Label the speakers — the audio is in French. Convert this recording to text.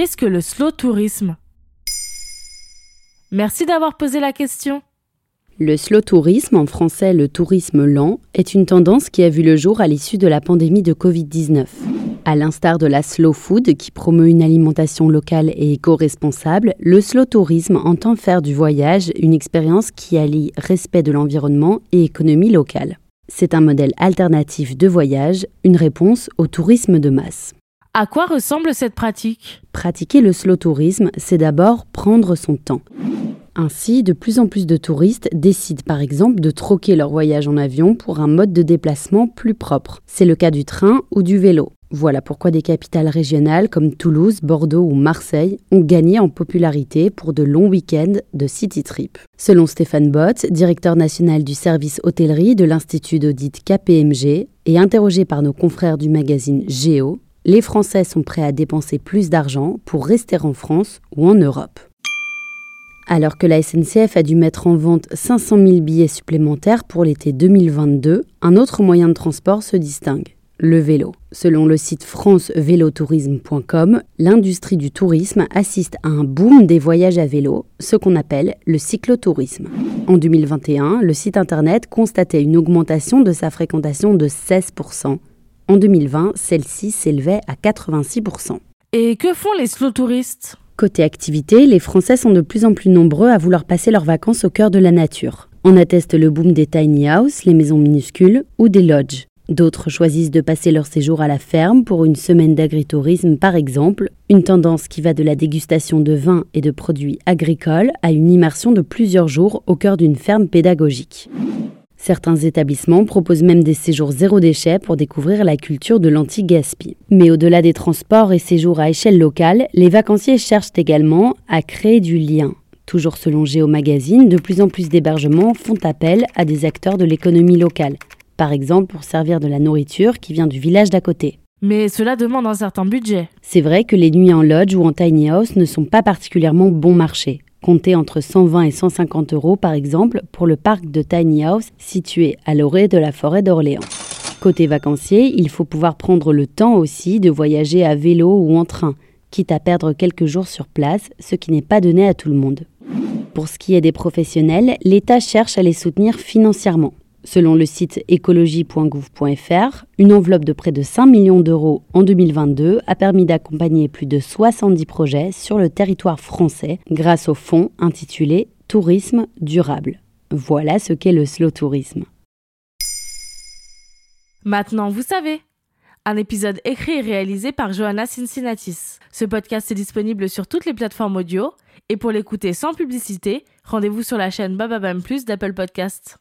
Speaker 1: Qu'est-ce que le slow tourisme? Merci d'avoir posé la question.
Speaker 2: Le slow tourisme, en français le tourisme lent, est une tendance qui a vu le jour à l'issue de la pandémie de Covid-19. À l'instar de la slow food qui promeut une alimentation locale et éco-responsable, le slow tourisme entend faire du voyage une expérience qui allie respect de l'environnement et économie locale. C'est un modèle alternatif de voyage, une réponse au tourisme de masse.
Speaker 1: À quoi ressemble cette pratique?
Speaker 2: Pratiquer le slow tourisme, c'est d'abord prendre son temps. Ainsi, de plus en plus de touristes décident par exemple de troquer leur voyage en avion pour un mode de déplacement plus propre. C'est le cas du train ou du vélo. Voilà pourquoi des capitales régionales comme Toulouse, Bordeaux ou Marseille ont gagné en popularité pour de longs week-ends de city trip. Selon Stéphane Bott, directeur national du service hôtellerie de l'Institut d'audit KPMG et interrogé par nos confrères du magazine Géo, les Français sont prêts à dépenser plus d'argent pour rester en France ou en Europe. Alors que la SNCF a dû mettre en vente 500 000 billets supplémentaires pour l'été 2022, un autre moyen de transport se distingue le vélo. Selon le site francevélotourisme.com, l'industrie du tourisme assiste à un boom des voyages à vélo, ce qu'on appelle le cyclotourisme. En 2021, le site internet constatait une augmentation de sa fréquentation de 16%. En 2020, celle-ci s'élevait à 86%.
Speaker 1: Et que font les slow touristes?
Speaker 2: Côté activité, les Français sont de plus en plus nombreux à vouloir passer leurs vacances au cœur de la nature. On atteste le boom des tiny houses, les maisons minuscules, ou des lodges. D'autres choisissent de passer leur séjour à la ferme pour une semaine d'agritourisme par exemple, une tendance qui va de la dégustation de vins et de produits agricoles à une immersion de plusieurs jours au cœur d'une ferme pédagogique. Certains établissements proposent même des séjours zéro déchet pour découvrir la culture de l'anti-gaspi. Mais au-delà des transports et séjours à échelle locale, les vacanciers cherchent également à créer du lien. Toujours selon Géo Magazine, de plus en plus d'hébergements font appel à des acteurs de l'économie locale, par exemple pour servir de la nourriture qui vient du village d'à côté.
Speaker 1: Mais cela demande un certain budget.
Speaker 2: C'est vrai que les nuits en lodge ou en tiny house ne sont pas particulièrement bon marché. Comptez entre 120 et 150 euros par exemple pour le parc de tiny house situé à l'orée de la forêt d'Orléans. Côté vacancier, il faut pouvoir prendre le temps aussi de voyager à vélo ou en train, quitte à perdre quelques jours sur place, ce qui n'est pas donné à tout le monde. Pour ce qui est des professionnels, l'État cherche à les soutenir financièrement. Selon le site écologie.gouv.fr, une enveloppe de près de 5 millions d'euros en 2022 a permis d'accompagner plus de 70 projets sur le territoire français grâce au fonds intitulé Tourisme durable. Voilà ce qu'est le slow tourisme.
Speaker 1: Maintenant, vous savez. Un épisode écrit et réalisé par Johanna Cincinnatis. Ce podcast est disponible sur toutes les plateformes audio et pour l'écouter sans publicité, rendez-vous sur la chaîne Bababam Plus d'Apple Podcasts.